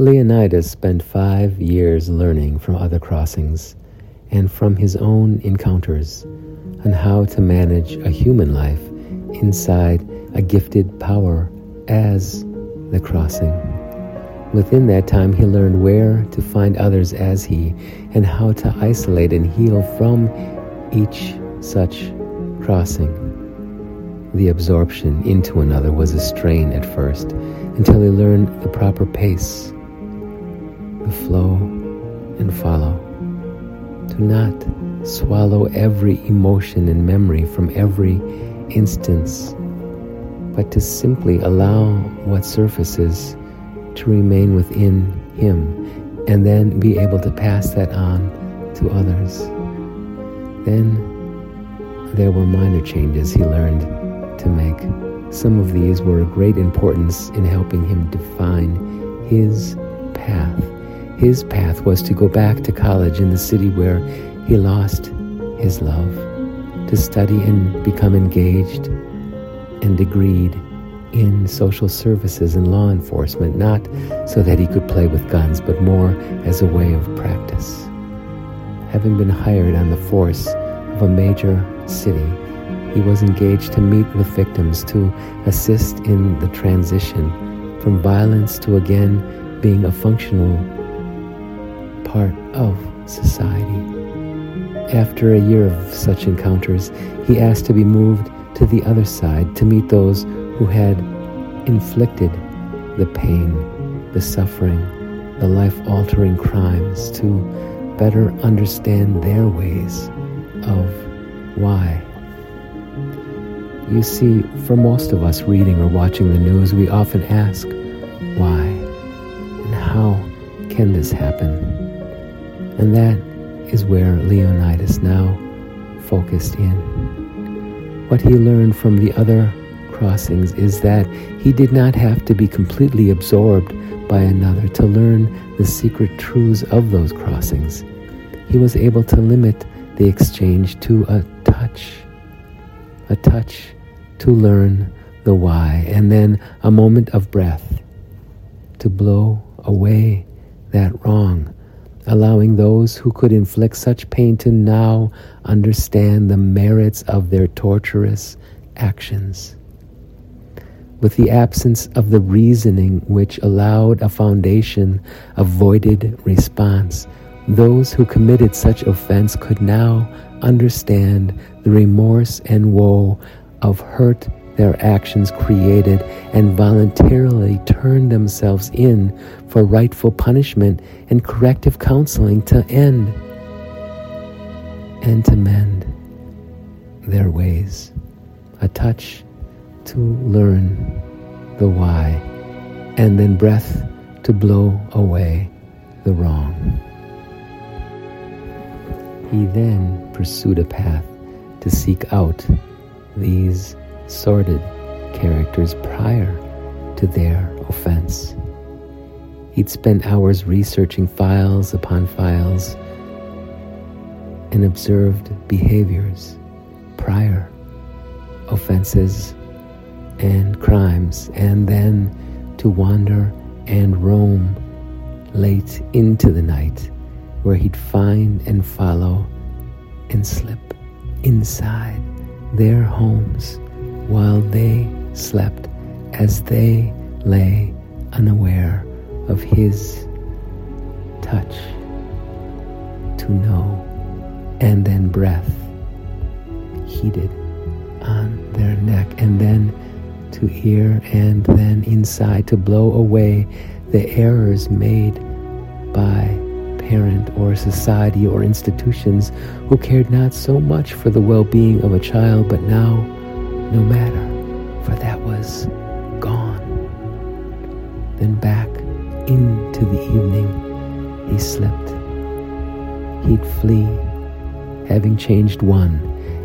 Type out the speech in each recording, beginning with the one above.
Leonitus spent five years learning from other crossings and from his own encounters on how to manage a human life inside a gifted power as the crossing. Within that time, he learned where to find others as he and how to isolate and heal from each such crossing. The absorption into another was a strain at first until he learned the proper pace, flow and follow. Do not swallow every emotion and memory from every instance, but to simply allow what surfaces to remain within him and then be able to pass that on to others. Then there were minor changes he learned to make. Some of these were of great importance in helping him define his path. His path was to go back to college in the city where he lost his love, to study and become engaged and degreed in social services and law enforcement, not so that he could play with guns, but more as a way of practice. Having been hired on the force of a major city, he was engaged to meet with victims to assist in the transition from violence to again being a functional part of society. After a year of such encounters, he asked to be moved to the other side to meet those who had inflicted the pain, the suffering, the life altering crimes to better understand their ways of why. You see, for most of us reading or watching the news, we often ask, why and how can this happen? And that is where Leonitus now focused in. What he learned from the other crossings is that he did not have to be completely absorbed by another to learn the secret truths of those crossings. He was able to limit the exchange to a touch, a touch to learn the why, and then a moment of breath to blow away that wrong, allowing those who could inflict such pain to now understand the merits of their torturous actions with the absence of the reasoning which allowed a foundation avoided response. Those who committed such offense could now understand the remorse and woe of hurt their actions created and voluntarily turn themselves in for rightful punishment and corrective counseling to end and to mend their ways. A touch to learn the why, and then breath to blow away the wrong. He then pursued a path to seek out these sordid characters prior to their offense. He'd spent hours researching files upon files and observed behaviors, prior offenses and crimes, and then to wander and roam late into the night, where he'd find and follow and slip inside their homes while they slept as they lay unaware of his touch to know and then breath heated on their neck and then to ear and then inside to blow away the errors made by parent or society or institutions who cared not so much for the well-being of a child but now no matter for that was gone then back into the evening he slipped he'd flee having changed one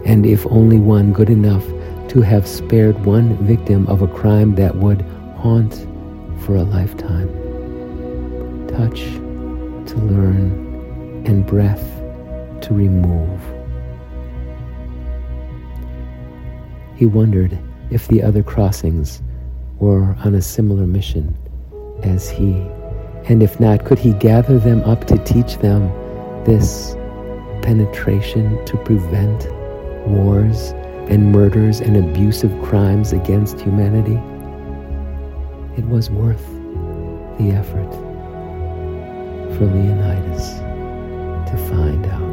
and if only one good enough to have spared one victim of a crime that would haunt for a lifetime. Touch to learn and breath to remove. He wondered if the other crossings were on a similar mission as he, And if not, could he gather them up to teach them this penetration to prevent wars and murders and abusive crimes against humanity? It was worth the effort for Leonitus to find out.